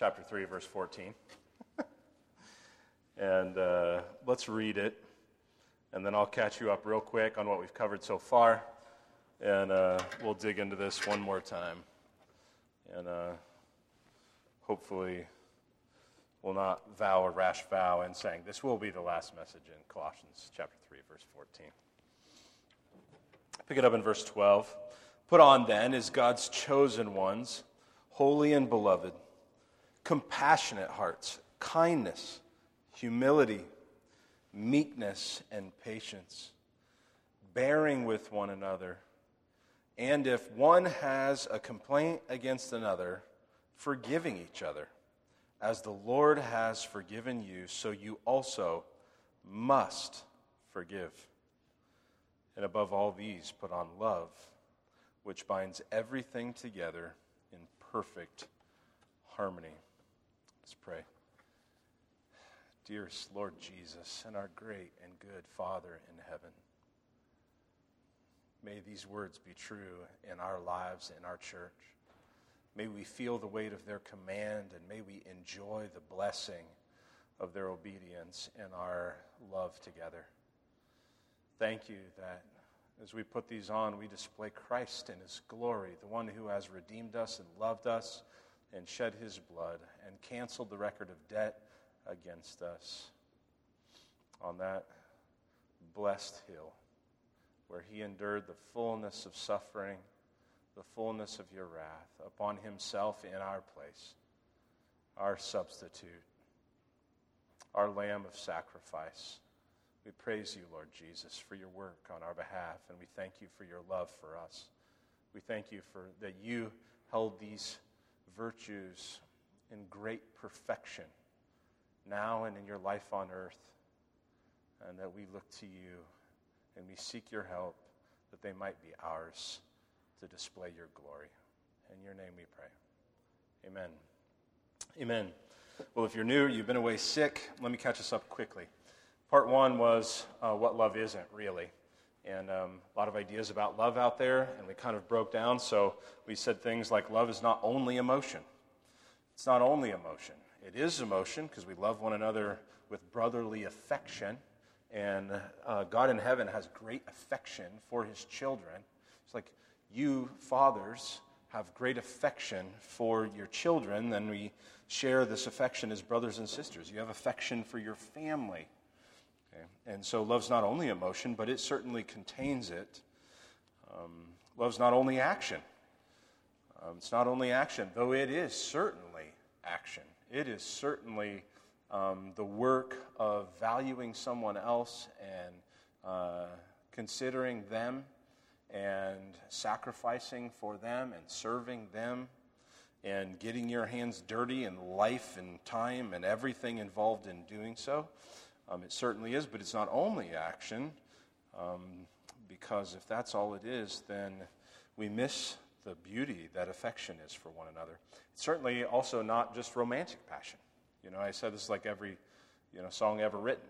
chapter 3, verse 14. and uh, let's read it, and then I'll catch you up real quick on what we've covered so far, and uh, we'll dig into this one more time. And uh, hopefully, we'll not vow a rash vow in saying this will be the last message in Colossians chapter 3, verse 14. Pick it up in verse 12. Put on then as God's chosen ones, holy and beloved, compassionate hearts, kindness, humility, meekness, and patience, bearing with one another. And if one has a complaint against another, forgiving each other. As the Lord has forgiven you, so you also must forgive. And above all these, put on love, which binds everything together in perfect harmony. Let's pray. Dearest Lord Jesus, and our great and good Father in heaven, may these words be true in our lives, in our church. May we feel the weight of their command, and may we enjoy the blessing of their obedience in our love together. Thank you that as we put these on, we display Christ in his glory, the one who has redeemed us and loved us and shed his blood and canceled the record of debt against us on that blessed hill where he endured the fullness of suffering, the fullness of your wrath upon himself in our place, our substitute, our lamb of sacrifice. We praise you, Lord Jesus, for your work on our behalf, and we thank you for your love for us. We thank you for that you held these virtues in great perfection now and in your life on earth, and that we look to you and we seek your help that they might be ours to display your glory. In your name we pray. Amen. Amen. Well, if you're new, you've been away sick, let me catch us up quickly. Part one was uh, what love isn't really. And um, a lot of ideas about love out there, and we kind of broke down. So we said things like love is not only emotion. It's not only emotion. It is emotion because we love one another with brotherly affection. And uh, God in heaven has great affection for his children. It's like you, fathers, have great affection for your children, then we share this affection as brothers and sisters. You have affection for your family. Okay? And so love's not only emotion, but it certainly contains it. Um, love's not only action. Um, it's not only action, though it is certainly action. It is certainly um, the work of valuing someone else and uh, considering them and sacrificing for them and serving them and getting your hands dirty in life and time and everything involved in doing so. Um, it certainly is, but it's not only action, um, because if that's all it is, then we miss the beauty that affection is for one another. It's certainly also not just romantic passion. You know, I said this is like every you know, song ever written.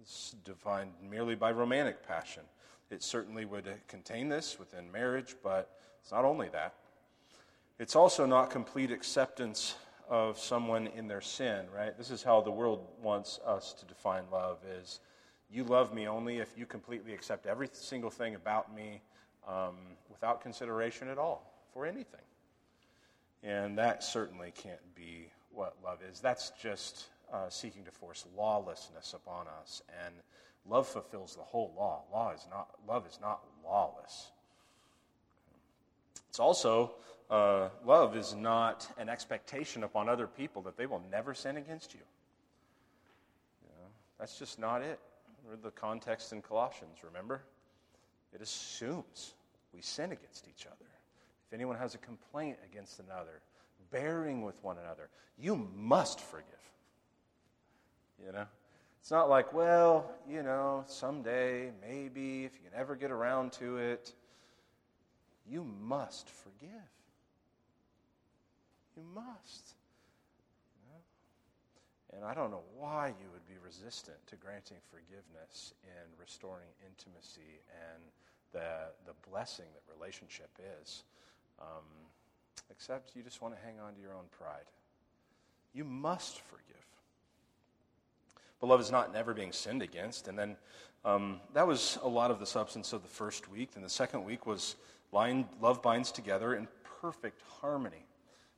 It's defined merely by romantic passion. It certainly would contain this within marriage, but it's not only that. It's also not complete acceptance of someone in their sin, right? This is how the world wants us to define love is you love me only if you completely accept every single thing about me um, without consideration at all for anything. And that certainly can't be what love is. That's just uh, seeking to force lawlessness upon us. And love fulfills the whole law. Law is not, love is not lawless. It's also uh, love is not an expectation upon other people that they will never sin against you. you know, that's just not it. Read the context in Colossians, remember? It assumes we sin against each other. If anyone has a complaint against another, bearing with one another, you must forgive. You know? It's not like, well, you know, someday, maybe, if you can ever get around to it. You must forgive. You must. And I don't know why you would be resistant to granting forgiveness and restoring intimacy and the, the blessing that relationship is, um, except you just want to hang on to your own pride. You must forgive. But love is not never being sinned against. And then um, that was a lot of the substance of the first week. And the second week was line, love binds together in perfect harmony.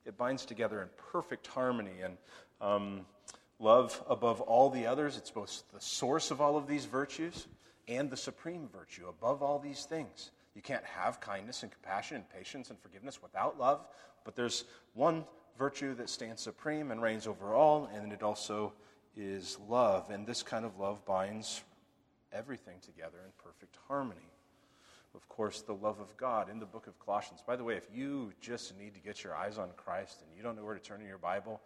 It binds together in perfect harmony. And um, love above all the others, it's both the source of all of these virtues and the supreme virtue above all these things. You can't have kindness and compassion and patience and forgiveness without love, but there's one virtue that stands supreme and reigns over all, and it also is love. And this kind of love binds everything together in perfect harmony. Of course, the love of God in the book of Colossians. By the way, if you just need to get your eyes on Christ and you don't know where to turn in your Bible,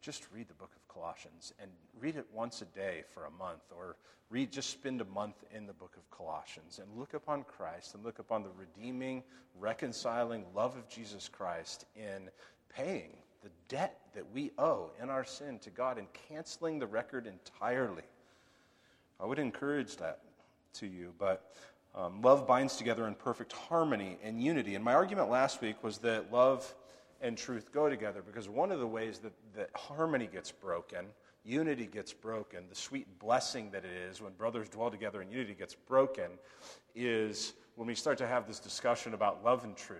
just read the book of Colossians and read it once a day for a month or read just spend a month in the book of Colossians and look upon Christ and look upon the redeeming, reconciling love of Jesus Christ in paying the debt that we owe in our sin to God and canceling the record entirely. I would encourage that to you, but um, love binds together in perfect harmony and unity. And my argument last week was that love and truth go together because one of the ways that, that harmony gets broken, unity gets broken, the sweet blessing that it is when brothers dwell together and unity gets broken, is when we start to have this discussion about love and truth.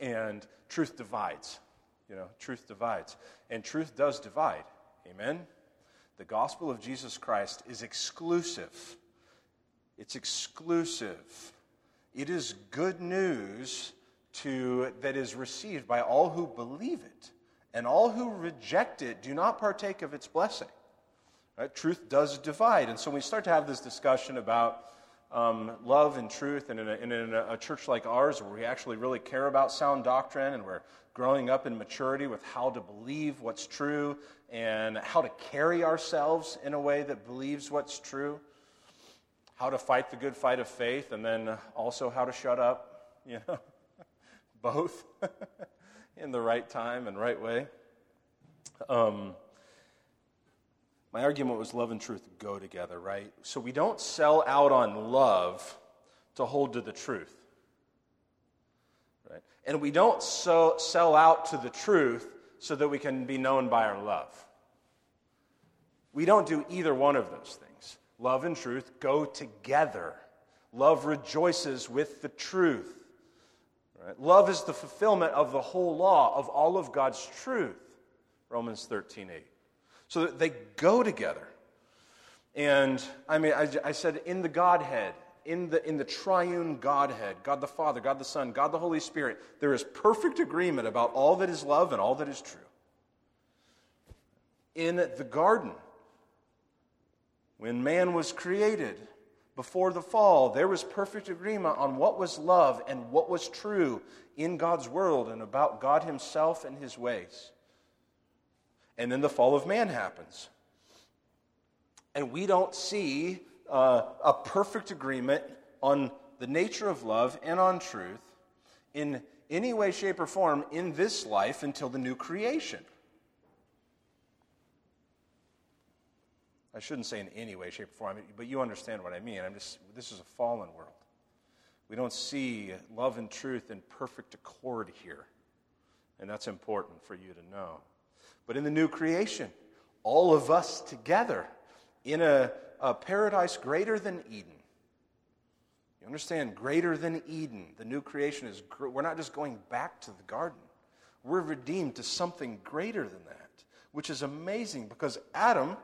And truth divides. You know, truth divides. And truth does divide. Amen? The gospel of Jesus Christ is exclusive. It's exclusive. It is good news to, that is received by all who believe it. And all who reject it do not partake of its blessing. Right? Truth does divide. And so we start to have this discussion about um, love and truth, and in, a, in a church like ours where we actually really care about sound doctrine and we're growing up in maturity with how to believe what's true and how to carry ourselves in a way that believes what's true, how to fight the good fight of faith, and then also how to shut up, you know both in the right time and right way. Um, my argument was love and truth go together, right? So we don't sell out on love to hold to the truth. Right? And we don't so, sell out to the truth so that we can be known by our love. We don't do either one of those things. Love and truth go together. Love rejoices with the truth. Right? Love is the fulfillment of the whole law, of all of God's truth. Romans 13 8. So they go together. And I mean, I, I said in the Godhead, in the, in the triune Godhead, God the Father, God the Son, God the Holy Spirit, there is perfect agreement about all that is love and all that is true. In the garden, when man was created, before the fall, there was perfect agreement on what was love and what was true in God's world and about God Himself and His ways. And then the fall of man happens. And we don't see uh, a perfect agreement on the nature of love and on truth in any way, shape, or form in this life until the new creation. I shouldn't say in any way, shape, or form, but you understand what I mean. I'm just, this is a fallen world. We don't see love and truth in perfect accord here. And that's important for you to know. But in the new creation, all of us together in a, a paradise greater than Eden. You understand? Greater than Eden. The new creation is, we're not just going back to the garden. We're redeemed to something greater than that, which is amazing because Adam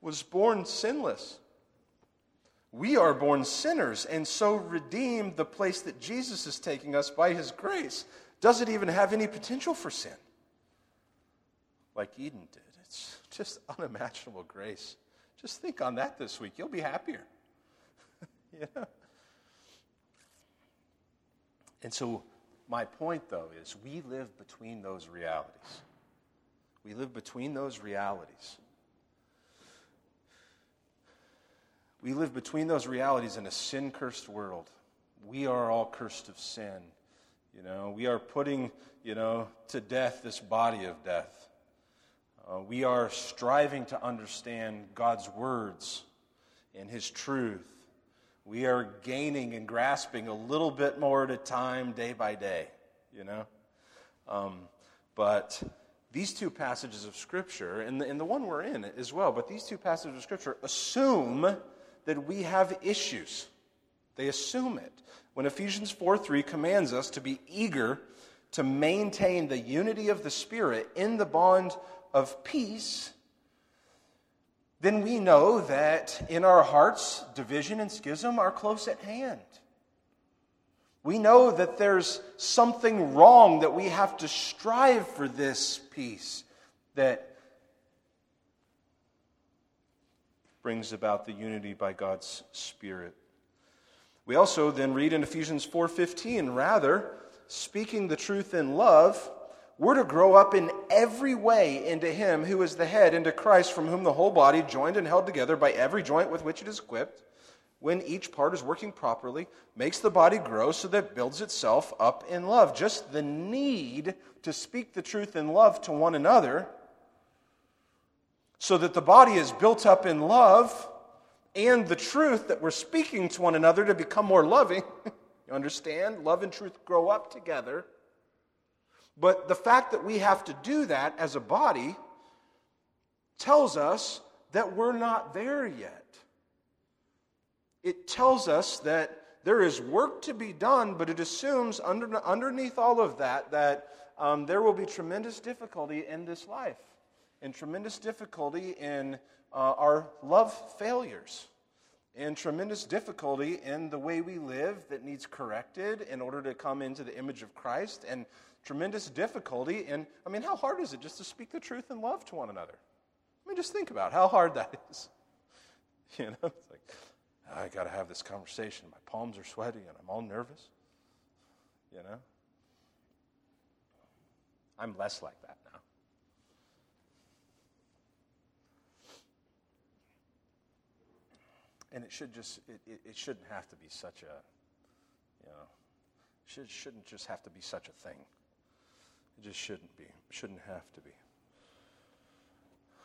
was born sinless. We are born sinners, and so redeemed, the place that Jesus is taking us by his grace doesn't even have any potential for sin. Like Eden did. It's just unimaginable grace. Just think on that this week. You'll be happier. yeah. And so, my point, though, is we live between those realities. We live between those realities. We live between those realities in a sin cursed world. We are all cursed of sin. You know, we are putting, you know, to death this body of death. Uh, we are striving to understand God's words and His truth. We are gaining and grasping a little bit more at a time, day by day, you know? Um, but these two passages of Scripture, and the, and the one we're in as well, but these two passages of Scripture assume that we have issues. They assume it. When Ephesians 4 3 commands us to be eager to maintain the unity of the Spirit in the bond of peace, then we know that in our hearts, division and schism are close at hand. We know that there's something wrong, that we have to strive for this peace that brings about the unity by God's Spirit. We also then read in Ephesians 4:15, rather, speaking the truth in love, we're to grow up in every way into him who is the head, into Christ, from whom the whole body, joined and held together by every joint with which it is equipped, when each part is working properly, makes the body grow so that it builds itself up in love. Just the need to speak the truth in love to one another so that the body is built up in love and the truth that we're speaking to one another to become more loving. you understand? Love and truth grow up together. But the fact that we have to do that as a body tells us that we're not there yet it tells us that there is work to be done, but it assumes under, underneath all of that that um, there will be tremendous difficulty in this life and tremendous difficulty in uh, our love failures and tremendous difficulty in the way we live that needs corrected in order to come into the image of Christ and tremendous difficulty in I mean how hard is it just to speak the truth and love to one another? I mean just think about how hard that is. You know, it's like I got to have this conversation. My palms are sweaty and I'm all nervous. You know? I'm less like that now. And it should just, it, it, it shouldn't have to be such a, you know, should, shouldn't just have to be such a thing. It just shouldn't be. Shouldn't have to be.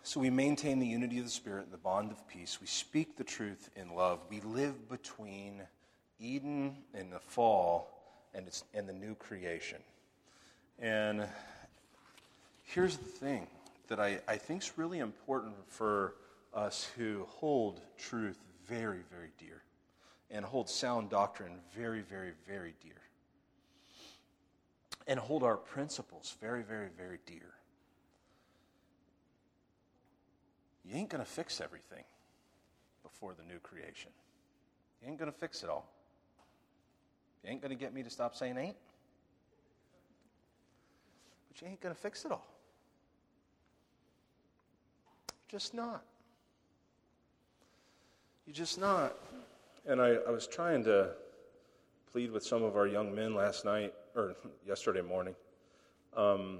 So we maintain the unity of the Spirit, the bond of peace. We speak the truth in love. We live between Eden and the fall and, it's, and the new creation. And here's the thing that I, I think is really important for us who hold truth very, very dear and hold sound doctrine very, very, very dear and hold our principles very, very, very dear. you ain't going to fix everything before the new creation. You ain't going to fix it all. You ain't going to get me to stop saying ain't. But you ain't going to fix it all. Just not. You're just not. And I, I was trying to plead with some of our young men last night, or yesterday morning, um,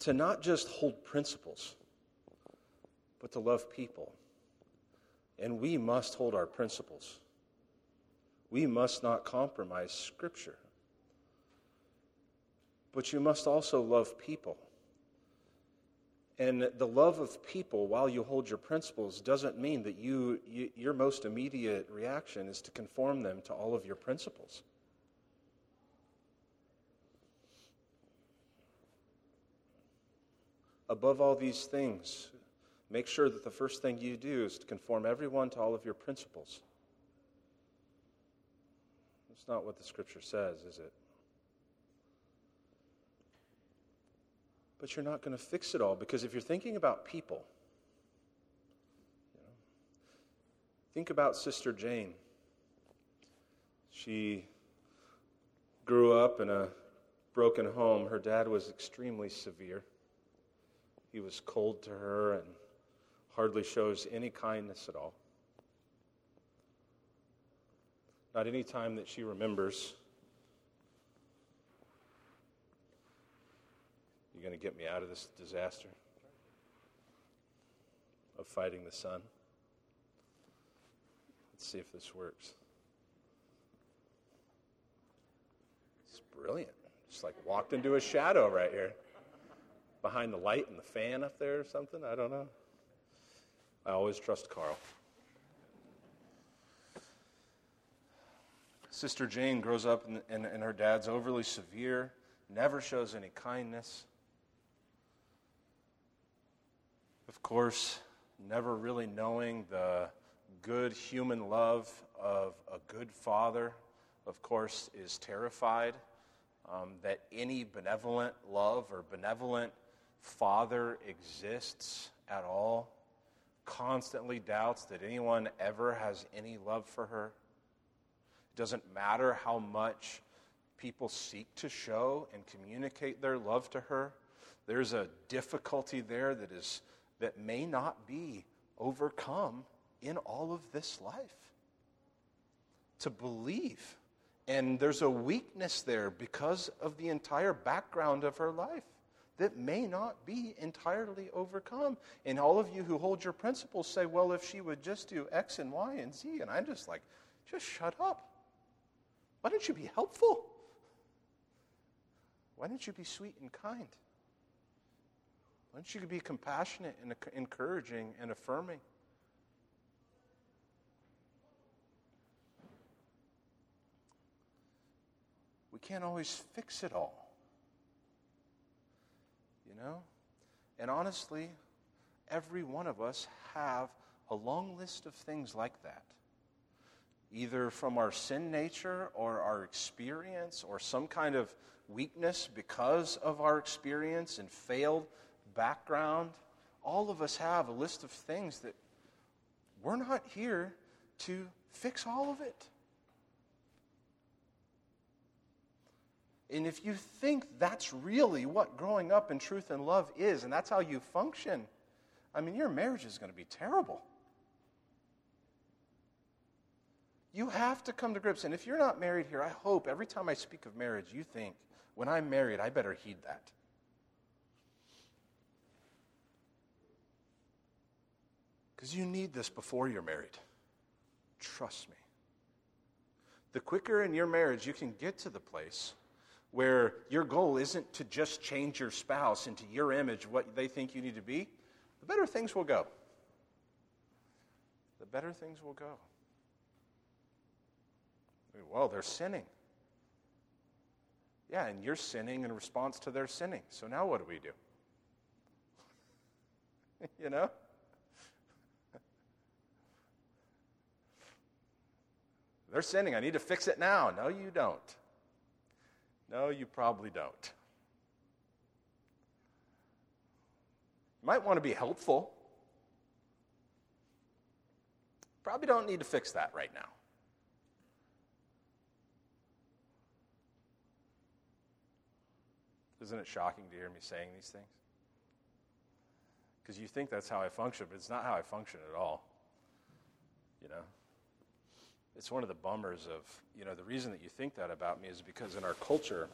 to not just hold principles but to love people. And we must hold our principles. We must not compromise Scripture. But you must also love people. And the love of people while you hold your principles doesn't mean that you, you, your most immediate reaction is to conform them to all of your principles. Above all these things, Make sure that the first thing you do is to conform everyone to all of your principles. That's not what the scripture says, is it? But you're not going to fix it all because if you're thinking about people, you know, think about Sister Jane. She grew up in a broken home. Her dad was extremely severe. He was cold to her and hardly shows any kindness at all. Not any time that she remembers. You're going to get me out of this disaster of fighting the sun. Let's see if this works. It's brilliant. Just like walked into a shadow right here. Behind the light and the fan up there or something. I don't know. I always trust Carl. Sister Jane grows up and, and, and, her dad's overly severe, never shows any kindness. Of course, never really knowing the good human love of a good father, of course, is terrified um, that any benevolent love or benevolent father exists at all, constantly doubts that anyone ever has any love for her. It doesn't matter how much people seek to show and communicate their love to her. There's a difficulty there that is that may not be overcome in all of this life. To believe. And there's a weakness there because of the entire background of her life that may not be entirely overcome. And all of you who hold your principles say, well, if she would just do X and Y and Z, and I'm just like, just shut up. Why don't you be helpful? Why don't you be sweet and kind? Why don't you be compassionate and encouraging and affirming? We can't always fix it all. You know? And honestly, every one of us have a long list of things like that. Either from our sin nature or our experience or some kind of weakness because of our experience and failed background. All of us have a list of things that we're not here to fix all of it. And if you think that's really what growing up in truth and love is, and that's how you function, I mean, your marriage is going to be terrible. You have to come to grips. And if you're not married here, I hope every time I speak of marriage, you think, when I'm married, I better heed that. Because you need this before you're married. Trust me. The quicker in your marriage you can get to the place where your goal isn't to just change your spouse into your image, what they think you need to be, the better things will go. The better things will go. Well, they're sinning. Yeah, and you're sinning in response to their sinning. So now what do we do? you know? They're sinning. I need to fix it now. No, you don't. No, you probably don't. You might want to be helpful. Probably don't need to fix that right now. Isn't it shocking to hear me saying these things? Because you think that's how I function, but it's not how I function at all. You know? It's one of the bummers of, you know, the reason that you think that about me is because in our culture,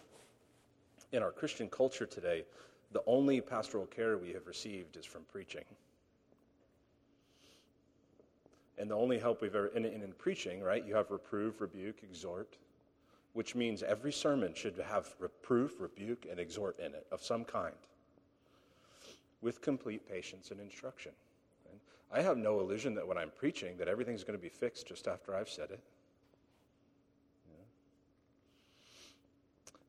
in our Christian culture today, the only pastoral care we have received is from preaching. And the only help we've ever, and in, in preaching, right, you have reprove, rebuke, exhort which means every sermon should have reproof, rebuke, and exhort in it of some kind, with complete patience and instruction. I have no illusion that when I'm preaching that everything's going to be fixed just after I've said it.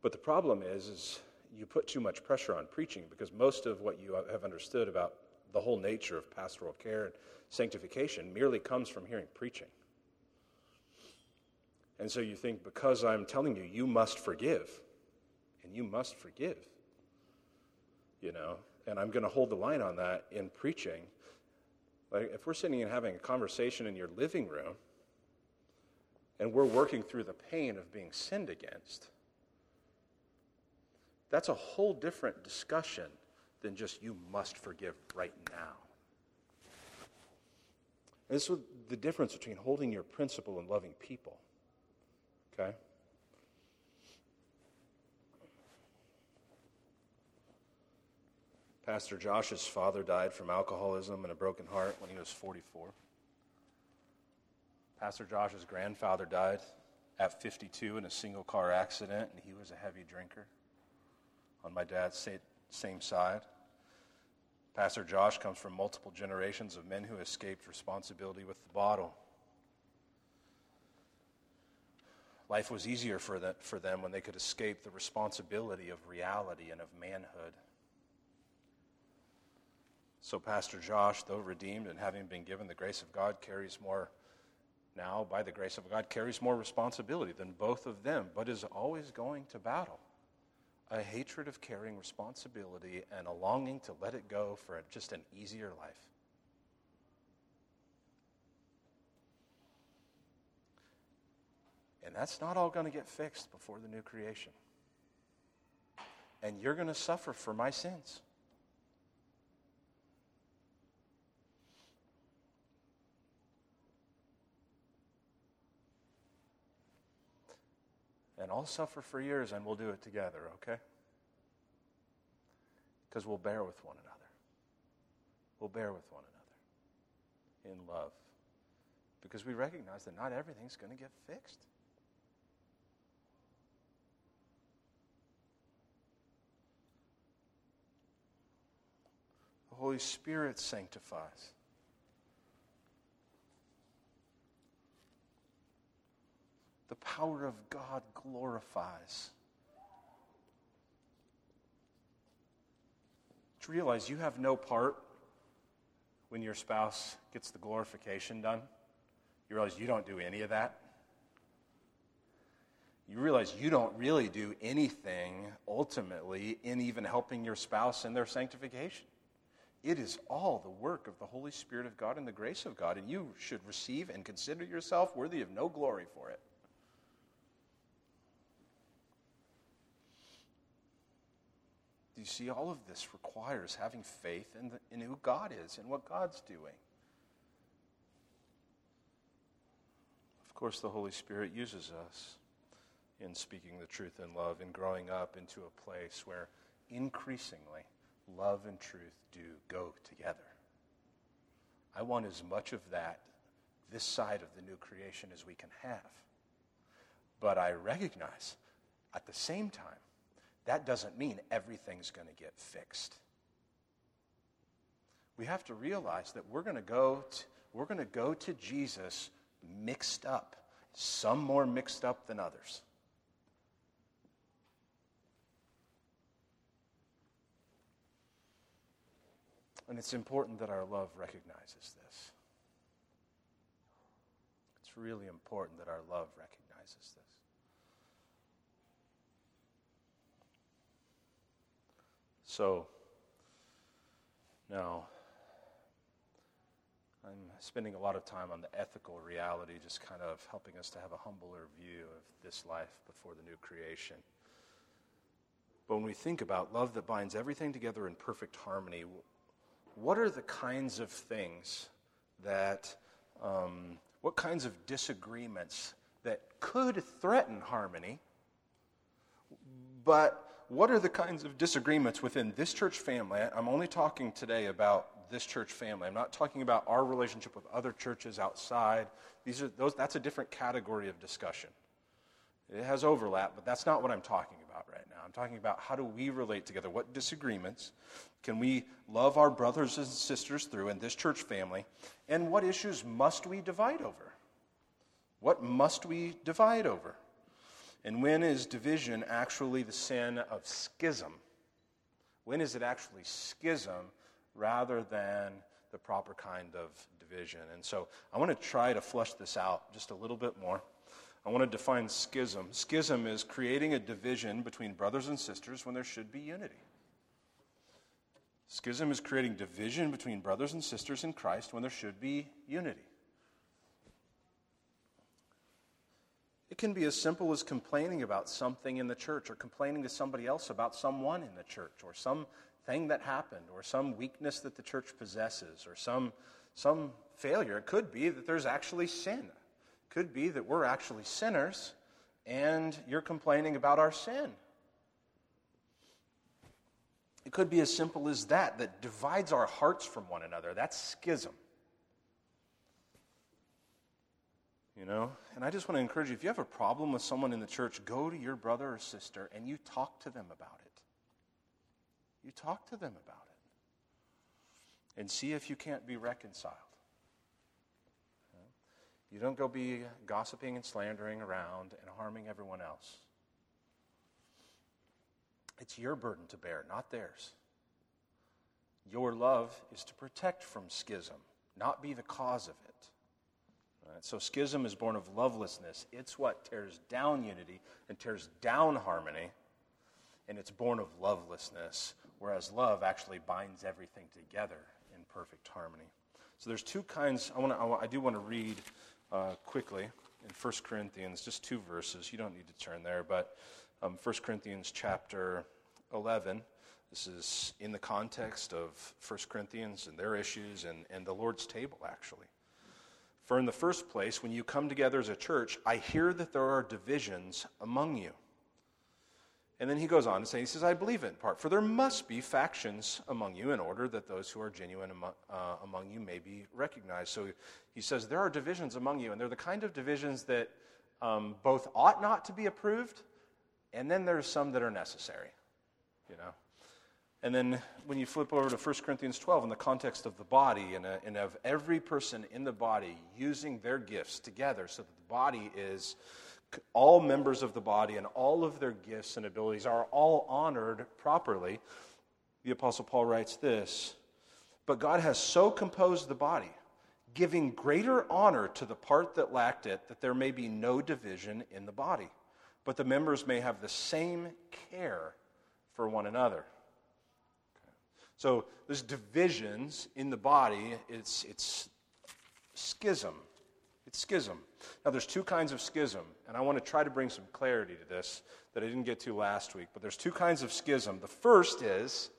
But the problem is, is you put too much pressure on preaching because most of what you have understood about the whole nature of pastoral care and sanctification merely comes from hearing preaching. And so you think, because I'm telling you, you must forgive, and you must forgive, you know, and I'm going to hold the line on that in preaching. If we're sitting and having a conversation in your living room, and we're working through the pain of being sinned against, that's a whole different discussion than just you must forgive right now. And this is the difference between holding your principle and loving people. Okay? Pastor Josh's father died from alcoholism and a broken heart when he was 44. Pastor Josh's grandfather died at 52 in a single car accident, and he was a heavy drinker on my dad's same side. Pastor Josh comes from multiple generations of men who escaped responsibility with the bottle. Life was easier for, the, for them when they could escape the responsibility of reality and of manhood. So, Pastor Josh, though redeemed and having been given the grace of God, carries more, now by the grace of God, carries more responsibility than both of them, but is always going to battle. A hatred of carrying responsibility and a longing to let it go for just an easier life. And that's not all going to get fixed before the new creation. And you're going to suffer for my sins. I'll suffer for years and we'll do it together, okay? Because we'll bear with one another. We'll bear with one another in love. Because we recognize that not everything's going to get fixed. The Holy Spirit sanctifies. The power of God glorifies. To realize you have no part when your spouse gets the glorification done. You realize you don't do any of that. You realize you don't really do anything ultimately in even helping your spouse in their sanctification. It is all the work of the Holy Spirit of God and the grace of God, and you should receive and consider yourself worthy of no glory for it. You see all of this requires having faith in, the, in who God is and what God's doing? Of course, the Holy Spirit uses us in speaking the truth in love and growing up into a place where increasingly love and truth do go together. I want as much of that this side of the new creation as we can have. But I recognize at the same time that doesn't mean everything's going to get fixed. We have to realize that we're going to go to, we're going to go to Jesus mixed up, some more mixed up than others. And it's important that our love recognizes this. It's really important that our love recognizes this. So, now, I'm spending a lot of time on the ethical reality, just kind of helping us to have a humbler view of this life before the new creation. But when we think about love that binds everything together in perfect harmony, what are the kinds of things that, um, what kinds of disagreements that could threaten harmony, but what are the kinds of disagreements within this church family? I'm only talking today about this church family. I'm not talking about our relationship with other churches outside. These are those that's a different category of discussion. It has overlap, but that's not what I'm talking about right now. I'm talking about how do we relate together? What disagreements can we love our brothers and sisters through in this church family? And what issues must we divide over? What must we divide over? And when is division actually the sin of schism? When is it actually schism rather than the proper kind of division? And so I want to try to flush this out just a little bit more. I want to define schism. Schism is creating a division between brothers and sisters when there should be unity. Schism is creating division between brothers and sisters in Christ when there should be unity. It can be as simple as complaining about something in the church or complaining to somebody else about someone in the church or something that happened or some weakness that the church possesses or some, some failure. It could be that there's actually sin. It could be that we're actually sinners and you're complaining about our sin. It could be as simple as that, that divides our hearts from one another. That's schism. You know? And I just want to encourage you if you have a problem with someone in the church, go to your brother or sister and you talk to them about it. You talk to them about it. And see if you can't be reconciled. You don't go be gossiping and slandering around and harming everyone else. It's your burden to bear, not theirs. Your love is to protect from schism, not be the cause of it. Right? So, schism is born of lovelessness. It's what tears down unity and tears down harmony, and it's born of lovelessness, whereas love actually binds everything together in perfect harmony. So, there's two kinds. I, wanna, I do want to read uh, quickly in 1 Corinthians, just two verses. You don't need to turn there, but um, 1 Corinthians chapter 11. This is in the context of 1 Corinthians and their issues and, and the Lord's table, actually. For in the first place, when you come together as a church, I hear that there are divisions among you. And then he goes on to say, he says, I believe it in part, for there must be factions among you in order that those who are genuine among, uh, among you may be recognized. So he says, there are divisions among you, and they're the kind of divisions that um, both ought not to be approved, and then there's some that are necessary, you know. And then when you flip over to 1 Corinthians 12, in the context of the body and, a, uh, and of every person in the body using their gifts together so that the body is all members of the body and all of their gifts and abilities are all honored properly, the Apostle Paul writes this But God has so composed the body, giving greater honor to the part that lacked it, that there may be no division in the body, but the members may have the same care for one another. So there's divisions in the body. It's, it's schism. It's schism. Now, there's two kinds of schism, and I want to try to bring some clarity to this that I didn't get to last week. But there's two kinds of schism. The first is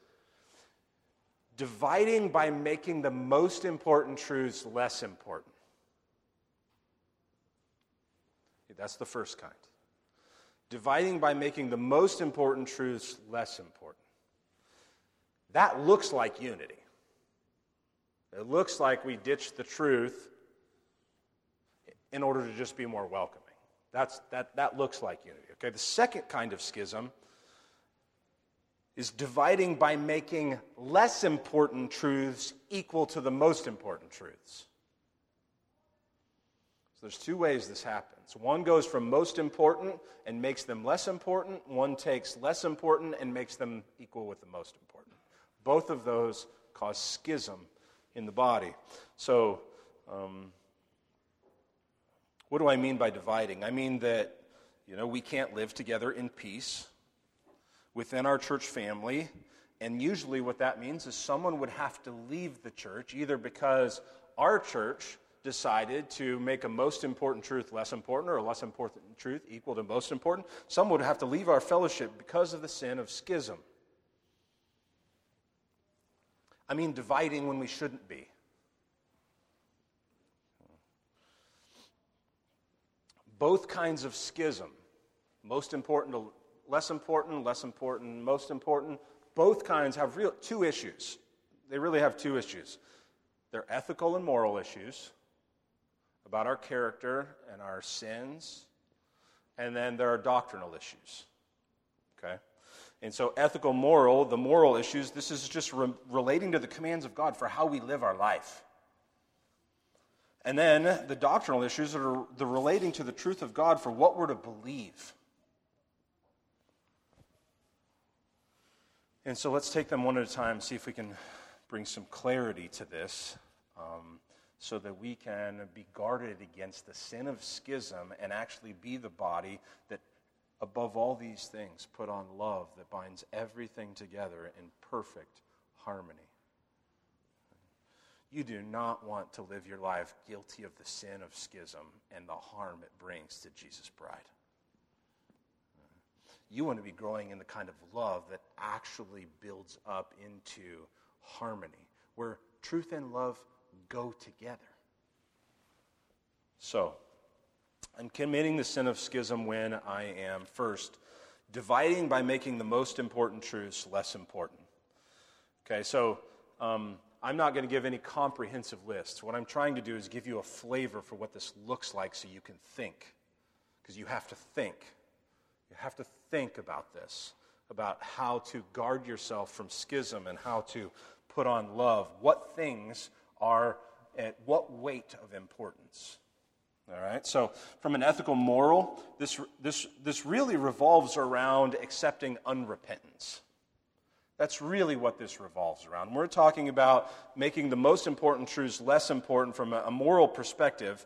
dividing by making the most important truths less important. That's the first kind. Dividing by making the most important truths less important. That looks like unity. It looks like we ditched the truth in order to just be more welcoming. That's, that, that looks like unity. Okay, the second kind of schism is dividing by making less important truths equal to the most important truths. So there's two ways this happens. One goes from most important and makes them less important, one takes less important and makes them equal with the most important. Both of those cause schism in the body. So, um, what do I mean by dividing? I mean that, you know, we can't live together in peace within our church family. And usually, what that means is someone would have to leave the church, either because our church decided to make a most important truth less important or a less important truth equal to most important. Some would have to leave our fellowship because of the sin of schism. I mean dividing when we shouldn't be. Both kinds of schism, most important less important, less important, most important, both kinds have real, two issues. They really have two issues. They're ethical and moral issues about our character and our sins, and then there are doctrinal issues. Okay? And so, ethical, moral, the moral issues, this is just re- relating to the commands of God for how we live our life. And then the doctrinal issues are the relating to the truth of God for what we're to believe. And so let's take them one at a time, see if we can bring some clarity to this um, so that we can be guarded against the sin of schism and actually be the body that Above all these things, put on love that binds everything together in perfect harmony. You do not want to live your life guilty of the sin of schism and the harm it brings to Jesus' bride. You want to be growing in the kind of love that actually builds up into harmony, where truth and love go together. So, I'm committing the sin of schism when I am, first, dividing by making the most important truths less important. Okay, so um, I'm not going to give any comprehensive lists. What I'm trying to do is give you a flavor for what this looks like so you can think. Because you have to think. You have to think about this, about how to guard yourself from schism and how to put on love. What things are at what weight of importance? All right, so from an ethical moral, this, this, this really revolves around accepting unrepentance. That's really what this revolves around. We're talking about making the most important truths less important from a, moral perspective.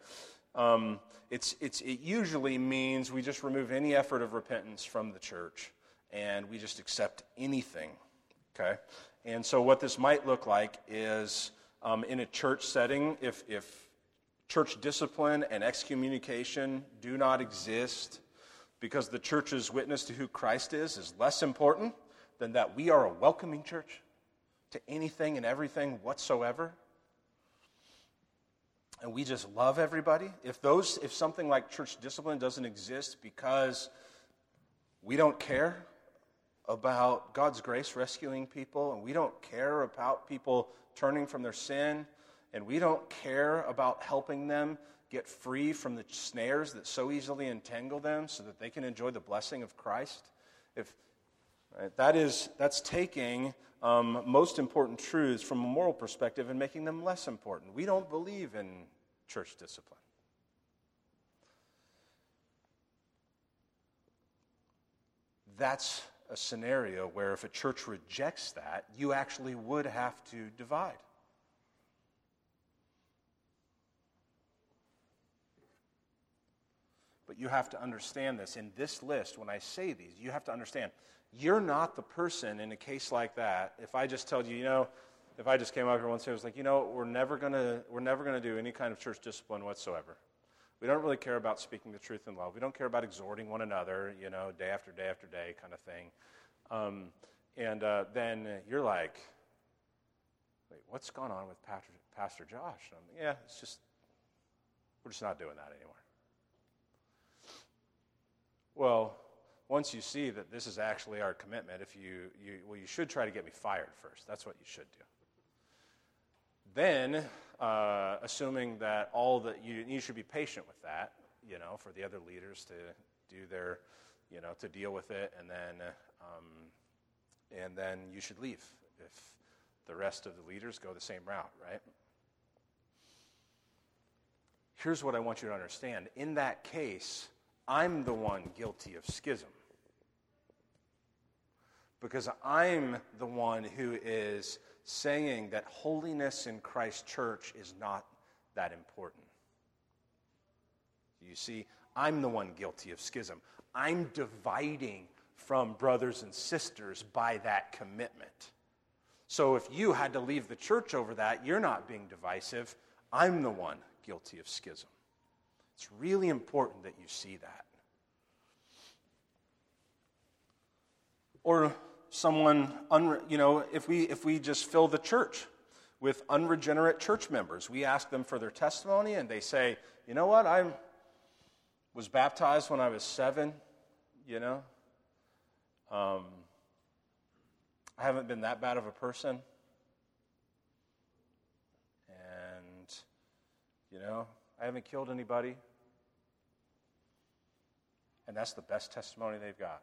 Um, it's, it's, it usually means we just remove any effort of repentance from the church and we just accept anything. Okay? And so, what this might look like is um, in a church setting, if, if church discipline and excommunication do not exist because the church's witness to who Christ is is less important than that we are a welcoming church to anything and everything whatsoever. And we just love everybody. If those if something like church discipline doesn't exist because we don't care about God's grace rescuing people, and we don't care about people turning from their sin, and we don't care about helping them get free from the snares that so easily entangle them so that they can enjoy the blessing of Christ. If right, that is that's taking um, most important truths from a moral perspective and making them less important. We don't believe in church discipline. That's a scenario where if a church rejects that, you actually would have to divide. You have to understand this. In this list, when I say these, you have to understand you're not the person in a case like that. If I just told you, you know, if I just came up here once and was like, you know, we're never gonna we're never gonna do any kind of church discipline whatsoever. We don't really care about speaking the truth in love. We don't care about exhorting one another, you know, day after day after day kind of thing. Um, and uh, then you're like, wait, what's going on with Pastor, Pastor Josh? Yeah, it's just, we're just not doing that anymore. Well, once you see that this is actually our commitment, if you, you well, you should try to get me fired first. That's what you should do. Then uh, assuming that all that you, you should be patient with that, you know, for the other leaders to do their, you know, to deal with it, and then, um, and then you should leave if the rest of the leaders go the same route, right? Here's what I want you to understand. In that case, I'm the one guilty of schism. Because I'm the one who is saying that holiness in Christ church is not that important. You see, I'm the one guilty of schism. I'm dividing from brothers and sisters by that commitment. So if you had to leave the church over that, you're not being divisive. I'm the one guilty of schism. It's really important that you see that. Or someone, you know, if we, if we just fill the church with unregenerate church members, we ask them for their testimony and they say, you know what, I was baptized when I was seven, you know. Um, I haven't been that bad of a person. And, you know, I haven't killed anybody. And that's the best testimony they've got.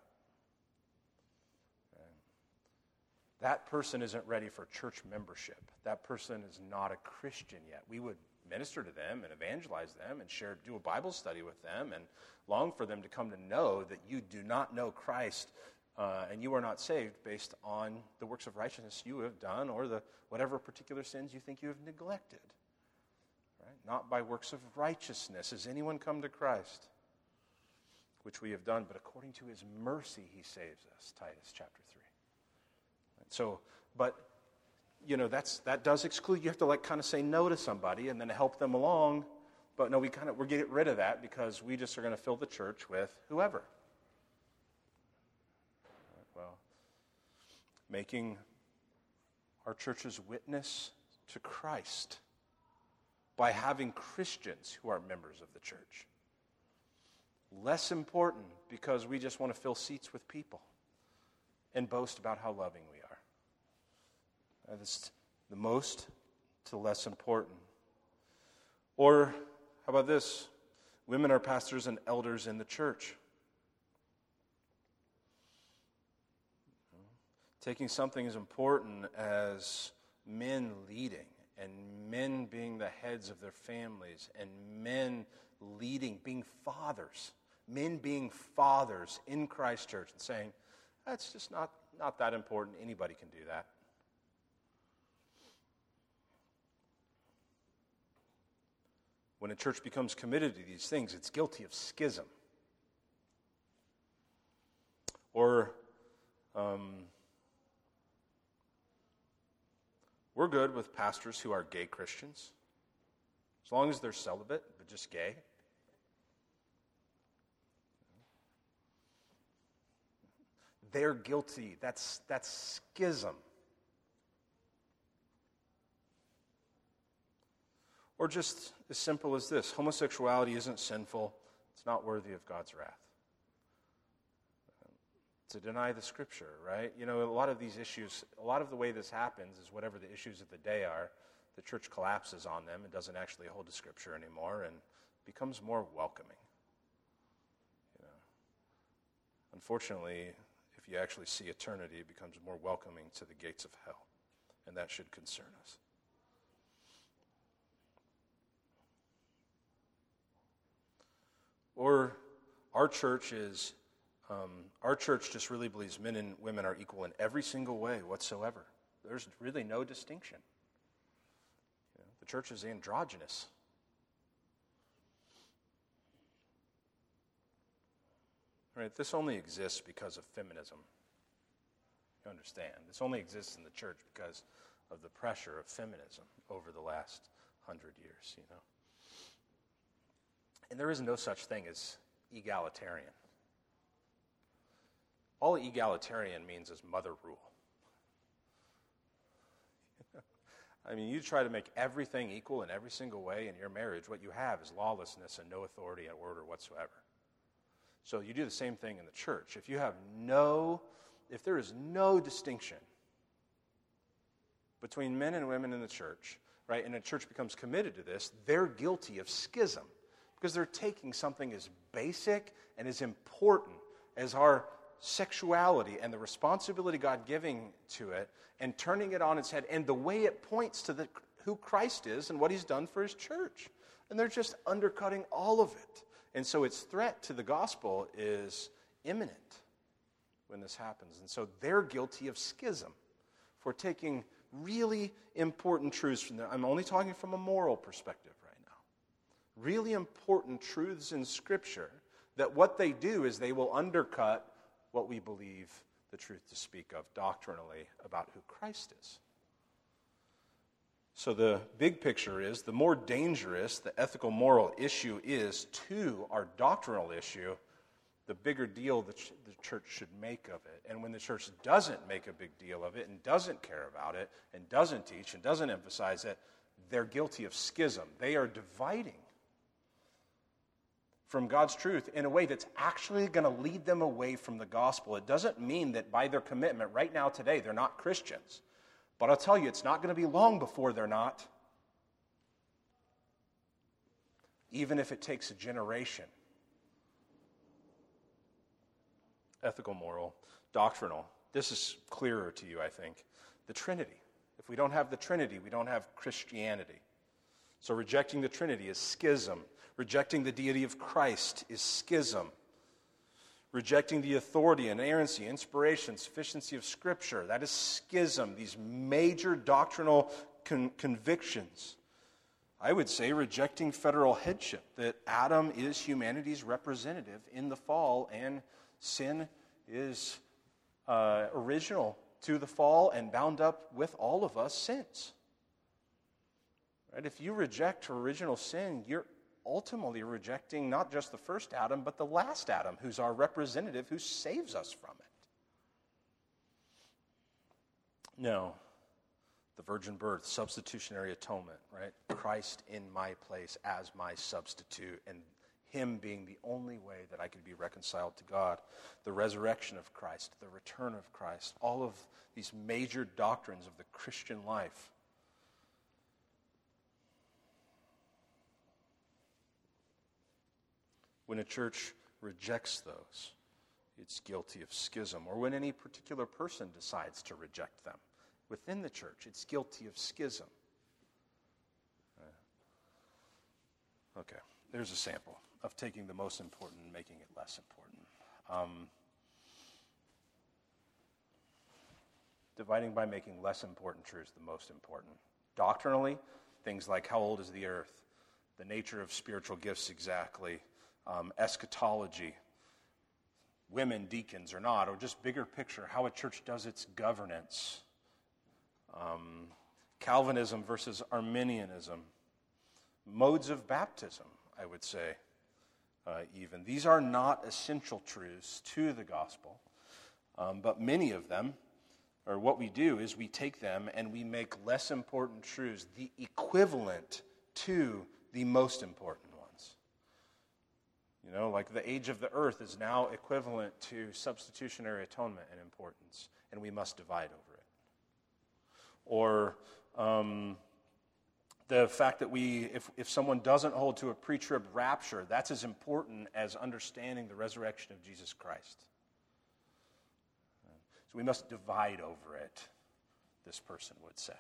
that person isn't ready for church membership. That person is not a Christian yet. We would minister to them and evangelize them and share, do a Bible study with them and long for them to come to know that you do not know Christ uh, and you are not saved based on the works of righteousness you have done or the whatever particular sins you think you have neglected. Right? Not by works of righteousness has anyone come to Christ, which we have done, but according to his mercy he saves us. Titus chapter 3. So, but you know, that's that does exclude. You have to like kind of say no to somebody and then help them along. But no, we kind of we're getting rid of that because we just are going to fill the church with whoever. Well, making our church's witness to Christ by having Christians who are members of the church. Less important because we just want to fill seats with people and boast about how loving we are. That's the most to less important. Or how about this? Women are pastors and elders in the church. Taking something as important as men leading and men being the heads of their families and men leading, being fathers, men being fathers in Christ Church and saying, that's just not, not that important. Anybody can do that. When a church becomes committed to these things, it's guilty of schism. Or, um, we're good with pastors who are gay Christians, as long as they're celibate, just gay. They're guilty. That's, that's schism. Or just as simple as this homosexuality isn't sinful, it's not worthy of God's wrath. To deny the scripture, right? You know, a lot of these issues, a lot of the way this happens is whatever the issues of the day are, the church collapses on them and doesn't actually hold to scripture anymore and becomes more welcoming. You know. Unfortunately, if you actually see eternity, it becomes more welcoming to the gates of hell. And that should concern us. Or our church is, um, our church just really believes men and women are equal in every single way whatsoever. There's really no distinction. Church is androgynous. Right? This only exists because of feminism. You understand? This only exists in the church because of the pressure of feminism over the last hundred years, you know. And there is no such thing as egalitarian. All egalitarian means is mother rule. I mean, you try to make everything equal in every single way in your marriage, what you have is lawlessness and no authority and order whatsoever. So you do the same thing in the church. If you have no, if there is no distinction between men and women in the church, right, and a church becomes committed to this, they're guilty of schism because they're taking something as basic and as important as our sexuality and the responsibility God giving to it and turning it on its head and the way it points to the, who Christ is and what he's done for his church. And they're just undercutting all of it. And so its threat to the gospel is imminent when this happens. And so they're guilty of schism for taking really important truths from there. I'm only talking from a moral perspective right now. Really important truths in Scripture that what they do is they will undercut what we believe the truth to speak of doctrinally about who Christ is. So, the big picture is the more dangerous the ethical moral issue is to our doctrinal issue, the bigger deal the, ch- the church should make of it. And when the church doesn't make a big deal of it and doesn't care about it and doesn't teach and doesn't emphasize it, they're guilty of schism. They are dividing from God's truth in a way that's actually going to lead them away from the gospel. It doesn't mean that by their commitment right now, today, they're not Christians. But I'll tell you, it's not going to be long before they're not. Even if it takes a generation. Ethical, moral, doctrinal. This is clearer to you, I think. The Trinity. If we don't have the Trinity, we don't have Christianity. So rejecting the Trinity is schism. Rejecting the deity of Christ is schism rejecting the authority, inerrancy, inspiration, sufficiency of Scripture. That is schism, these major doctrinal con- convictions. I would say rejecting federal headship, that Adam is humanity's representative in the fall, and sin is uh, original to the fall and bound up with all of us since. Right? If you reject original sin, you're ultimately rejecting not just the first Adam, but the last Adam, who's our representative who saves us from it. No, the virgin birth, substitutionary atonement, right? Christ in my place as my substitute, and Him being the only way that I could be reconciled to God. The resurrection of Christ, the return of Christ, all of these major doctrines of the Christian life When a church rejects those, it's guilty of schism. Or when any particular person decides to reject them within the church, it's guilty of schism. Uh, okay, there's a sample of taking the most important and making it less important. Um, dividing by making less important truths the most important. Doctrinally, things like how old is the earth, the nature of spiritual gifts exactly, um, eschatology, women deacons or not, or just bigger picture, how a church does its governance, um, Calvinism versus Arminianism, modes of baptism, I would say, uh, even. These are not essential truths to the gospel, um, but many of them, or what we do is we take them and we make less important truths the equivalent to the most important. You know, like the age of the earth is now equivalent to substitutionary atonement in importance, and we must divide over it. Or um, the fact that we, if, if someone doesn't hold to a pre trib rapture, that's as important as understanding the resurrection of Jesus Christ. So we must divide over it, this person would say.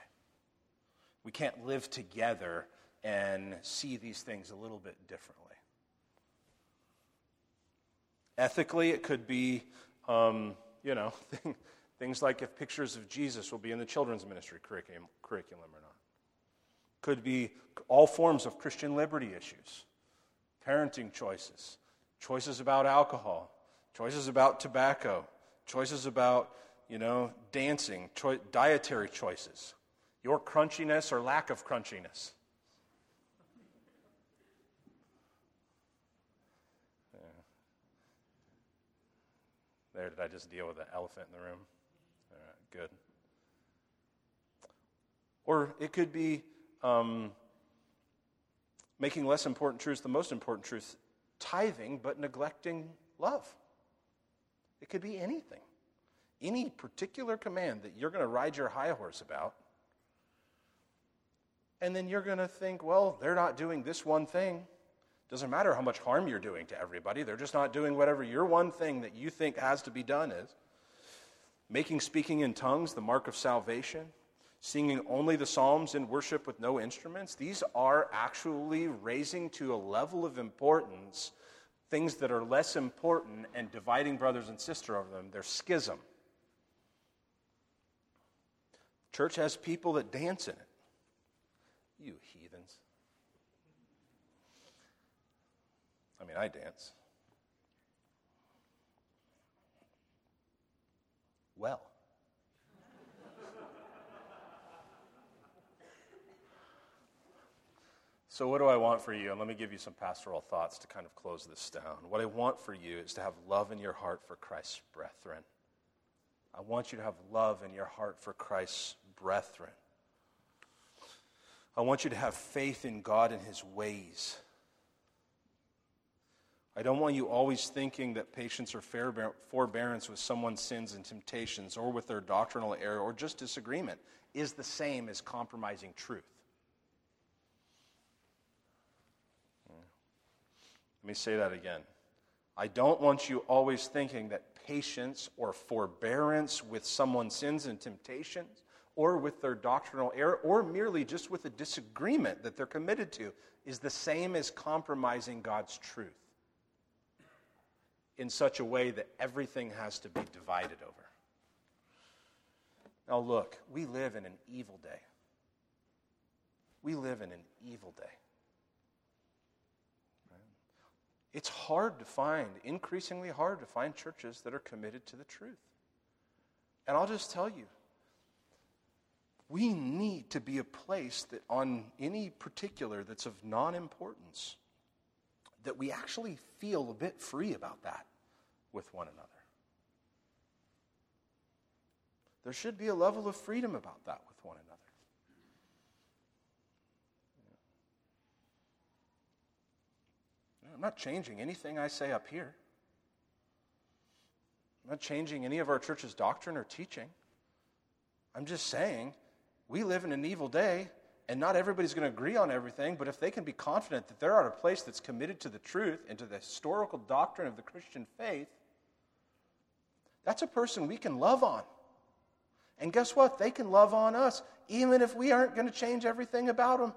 We can't live together and see these things a little bit differently. Ethically, it could be, um, you know, things like if pictures of Jesus will be in the children's ministry curriculum, curriculum or not. Could be all forms of Christian liberty issues, parenting choices, choices about alcohol, choices about tobacco, choices about, you know, dancing, cho- dietary choices, your crunchiness or lack of crunchiness. There, did I just deal with the elephant in the room? All right, good. Or it could be um, making less important truths the most important truth, tithing but neglecting love. It could be anything. Any particular command that you're going to ride your high horse about. And then you're going to think, well, they're not doing this one thing. Doesn't matter how much harm you're doing to everybody, they're just not doing whatever your one thing that you think has to be done is. Making speaking in tongues the mark of salvation, singing only the Psalms in worship with no instruments, these are actually raising to a level of importance things that are less important and dividing brothers and sisters over them. They're schism. Church has people that dance in it. You heathens. I mean, I dance. Well. So, what do I want for you? And let me give you some pastoral thoughts to kind of close this down. What I want for you is to have love in your heart for Christ's brethren. I want you to have love in your heart for Christ's brethren. I want you to have faith in God and His ways. I don't want you always thinking that patience or forbearance with someone's sins and temptations or with their doctrinal error or just disagreement is the same as compromising truth. Let me say that again. I don't want you always thinking that patience or forbearance with someone's sins and temptations or with their doctrinal error or merely just with a disagreement that they're committed to is the same as compromising God's truth in such a way that everything has to be divided over. Now, look, we live in an evil day. We live in an evil day. It's hard to find, increasingly hard to find churches that are committed to the truth. And I'll just tell you, we need to be a place that, on any particular that's of non importance, that we actually feel a bit free about that with one another. There should be a level of freedom about that with one another. I'm not changing anything I say up here. I'm not changing any of our church's doctrine or teaching. I'm just saying we live in an evil day and not everybody's going to agree on everything, but if they can be confident that they're at a place that's committed to the truth and to the historical doctrine of the Christian faith, that's a person we can love on. And guess what? They can love on us, even if we aren't going to change everything about them.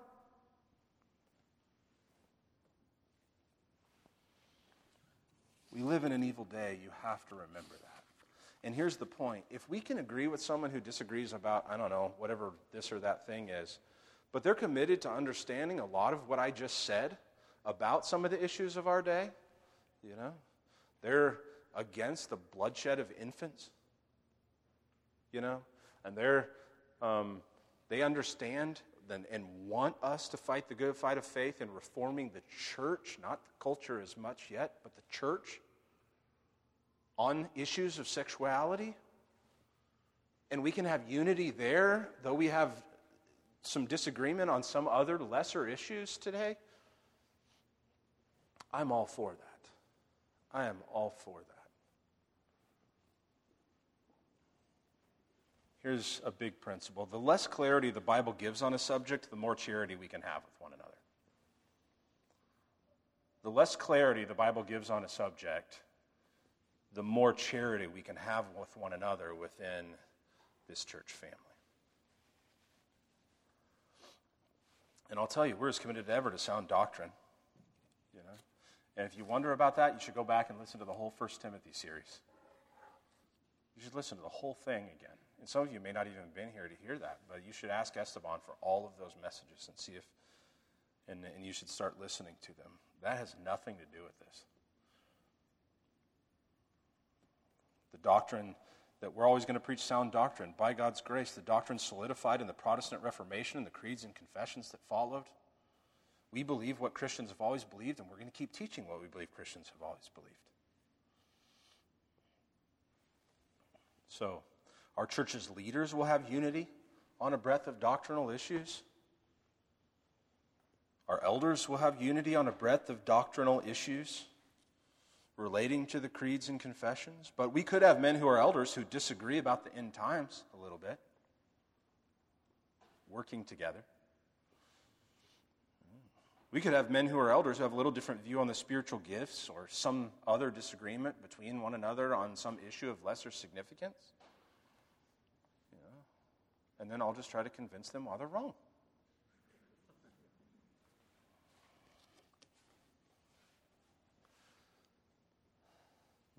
We live in an evil day. You have to remember that. And here's the point if we can agree with someone who disagrees about, I don't know, whatever this or that thing is, but they're committed to understanding a lot of what I just said about some of the issues of our day, you know, they're against the bloodshed of infants, you know, and they're, um, they understand and, and want us to fight the good fight of faith in reforming the church, not the culture as much yet, but the church on issues of sexuality. And we can have unity there, though we have some disagreement on some other lesser issues today. I'm all for that. I am all for that. Here's a big principle the less clarity the Bible gives on a subject, the more charity we can have with one another. The less clarity the Bible gives on a subject, the more charity we can have with one another within this church family. And I'll tell you, we're as committed as ever to sound doctrine. You know? And if you wonder about that, you should go back and listen to the whole First Timothy series. You should listen to the whole thing again. And some of you may not even have been here to hear that, but you should ask Esteban for all of those messages and see if, and, and you should start listening to them. That has nothing to do with this. The doctrine that we're always going to preach sound doctrine. By God's grace, the doctrine solidified in the Protestant Reformation and the creeds and confessions that followed. We believe what Christians have always believed, and we're going to keep teaching what we believe Christians have always believed. So, our church's leaders will have unity on a breadth of doctrinal issues. Our elders will have unity on a breadth of doctrinal issues relating to the creeds and confessions. But we could have men who are elders who disagree about the end times a little bit, working together. We could have men who are elders who have a little different view on the spiritual gifts or some other disagreement between one another on some issue of lesser significance and then I'll just try to convince them why they're wrong.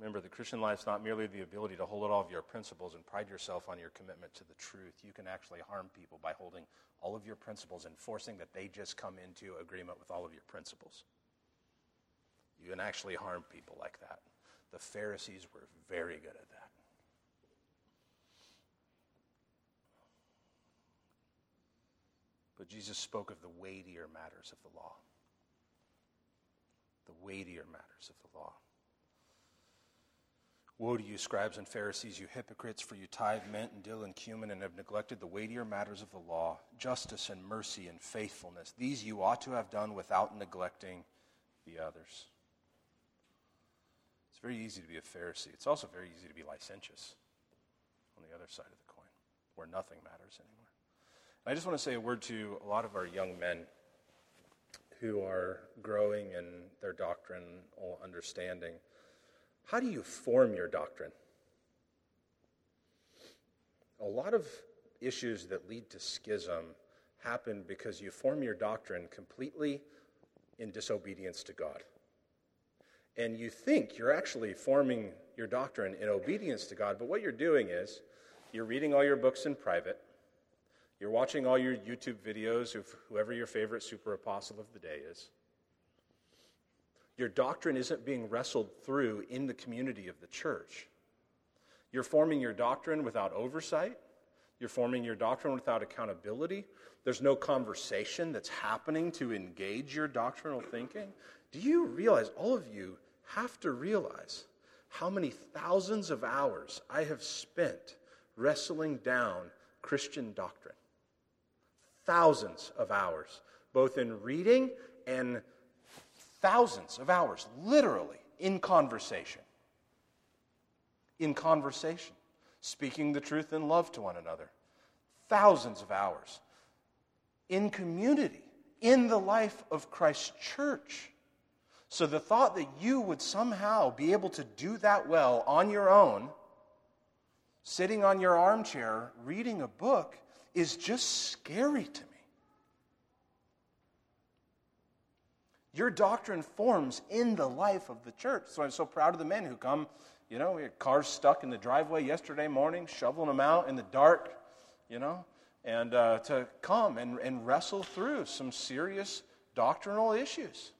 Remember, the Christian life is not merely the ability to hold all of your principles and pride yourself on your commitment to the truth. You can actually harm people by holding all of your principles and forcing that they just come into agreement with all of your principles. You can actually harm people like that. The Pharisees were very good at that. But Jesus spoke of the weightier matters of the law. The weightier matters of the law. Woe to you, scribes and Pharisees, you hypocrites, for you tithe mint and dill and cumin and have neglected the weightier matters of the law, justice and mercy and faithfulness. These you ought to have done without neglecting the others. It's very easy to be a Pharisee. It's also very easy to be licentious on the other side of the coin, where nothing matters anymore. I just want to say a word to a lot of our young men who are growing in their doctrinal understanding. How do you form your doctrine? A lot of issues that lead to schism happen because you form your doctrine completely in disobedience to God. And you think you're actually forming your doctrine in obedience to God, but what you're doing is you're reading all your books in private you're watching all your YouTube videos of whoever your favorite super apostle of the day is. Your doctrine isn't being wrestled through in the community of the church. You're forming your doctrine without oversight. You're forming your doctrine without accountability. There's no conversation that's happening to engage your doctrinal thinking. Do you realize, all of you have to realize, how many thousands of hours I have spent wrestling down Christian doctrine? thousands of hours, both in reading and thousands of hours, literally, in conversation. In conversation, speaking the truth in love to one another. Thousands of hours. In community, in the life of Christ's church. So the thought that you would somehow be able to do that well on your own, sitting on your armchair reading a book, is just scary to me. Your doctrine forms in the life of the church. So I'm so proud of the men who come You know, we had cars stuck in the driveway yesterday morning, shoveling them out in the dark, you know, and uh, to come and, and wrestle through some serious doctrinal issues.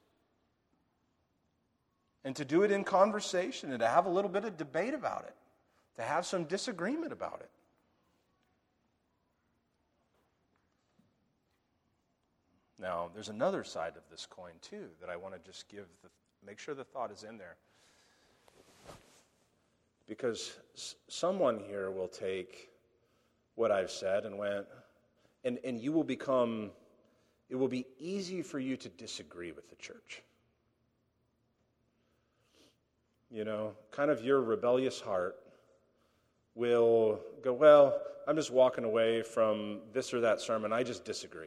And to do it in conversation and to have a little bit of debate about it, to have some disagreement about it. Now, there's another side of this coin, too, that I want to just give, the, make sure the thought is in there. Because someone here will take what I've said and went, and, and you will become, it will be easy for you to disagree with the church. You know, kind of your rebellious heart will go, well, I'm just walking away from this or that sermon. I just disagree.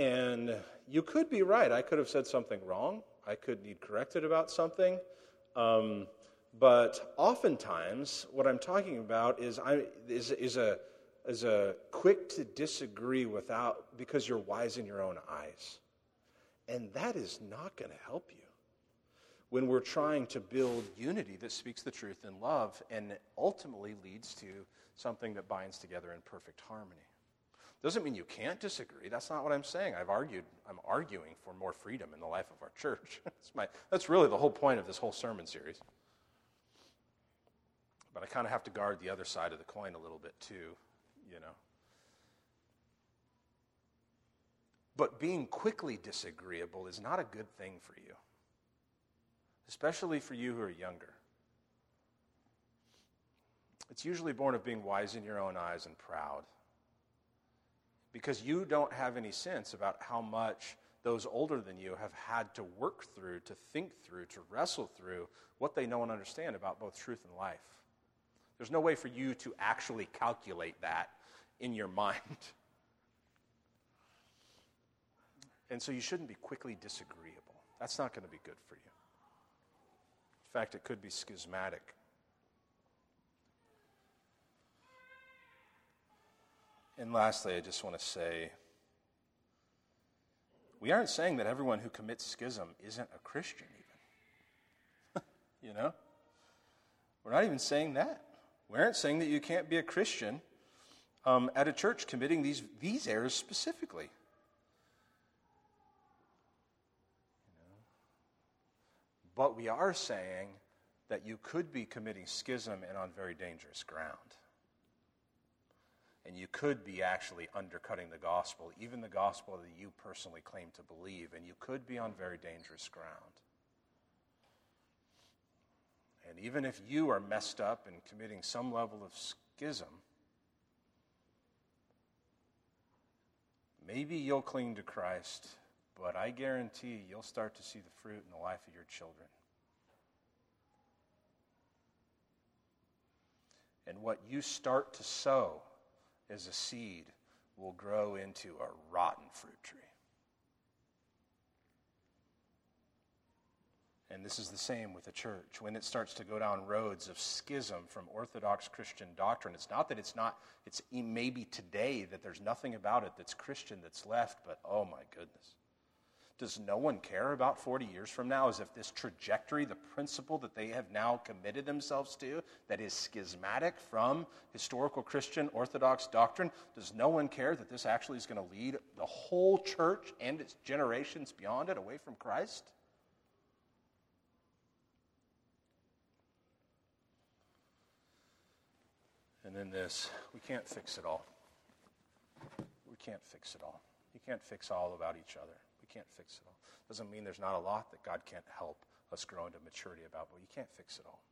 And you could be right. I could have said something wrong. I could need corrected about something. Um, but oftentimes, what I'm talking about is, I, is, is, a, is a quick to disagree without, because you're wise in your own eyes. And that is not going to help you when we're trying to build unity that speaks the truth in love and ultimately leads to something that binds together in perfect harmony. Doesn't mean you can't disagree. That's not what I'm saying. I've argued, I'm arguing for more freedom in the life of our church. that's, my, that's really the whole point of this whole sermon series. But I kind of have to guard the other side of the coin a little bit too, you know. But being quickly disagreeable is not a good thing for you, especially for you who are younger. It's usually born of being wise in your own eyes and proud because you don't have any sense about how much those older than you have had to work through, to think through, to wrestle through what they know and understand about both truth and life. There's no way for you to actually calculate that in your mind. And so you shouldn't be quickly disagreeable. That's not going to be good for you. In fact, it could be schismatic. And lastly, I just want to say we aren't saying that everyone who commits schism isn't a Christian, even. you know? We're not even saying that. We aren't saying that you can't be a Christian um, at a church committing these, these errors specifically. But we are saying that you could be committing schism and on very dangerous ground and you could be actually undercutting the gospel, even the gospel that you personally claim to believe, and you could be on very dangerous ground. And even if you are messed up and committing some level of schism, maybe you'll cling to Christ, but I guarantee you'll start to see the fruit in the life of your children. And what you start to sow as a seed will grow into a rotten fruit tree. And this is the same with the church. When it starts to go down roads of schism from Orthodox Christian doctrine, it's not that it's not, it's maybe today that there's nothing about it that's Christian that's left, but oh my goodness. Does no one care about 40 years from now as if this trajectory, the principle that they have now committed themselves to, that is schismatic from historical Christian Orthodox doctrine, does no one care that this actually is going to lead the whole church and its generations beyond it away from Christ? And then this we can't fix it all. We can't fix it all. You can't fix all about each other can't fix it all. Doesn't mean there's not a lot that God can't help us grow into maturity about, but you can't fix it all.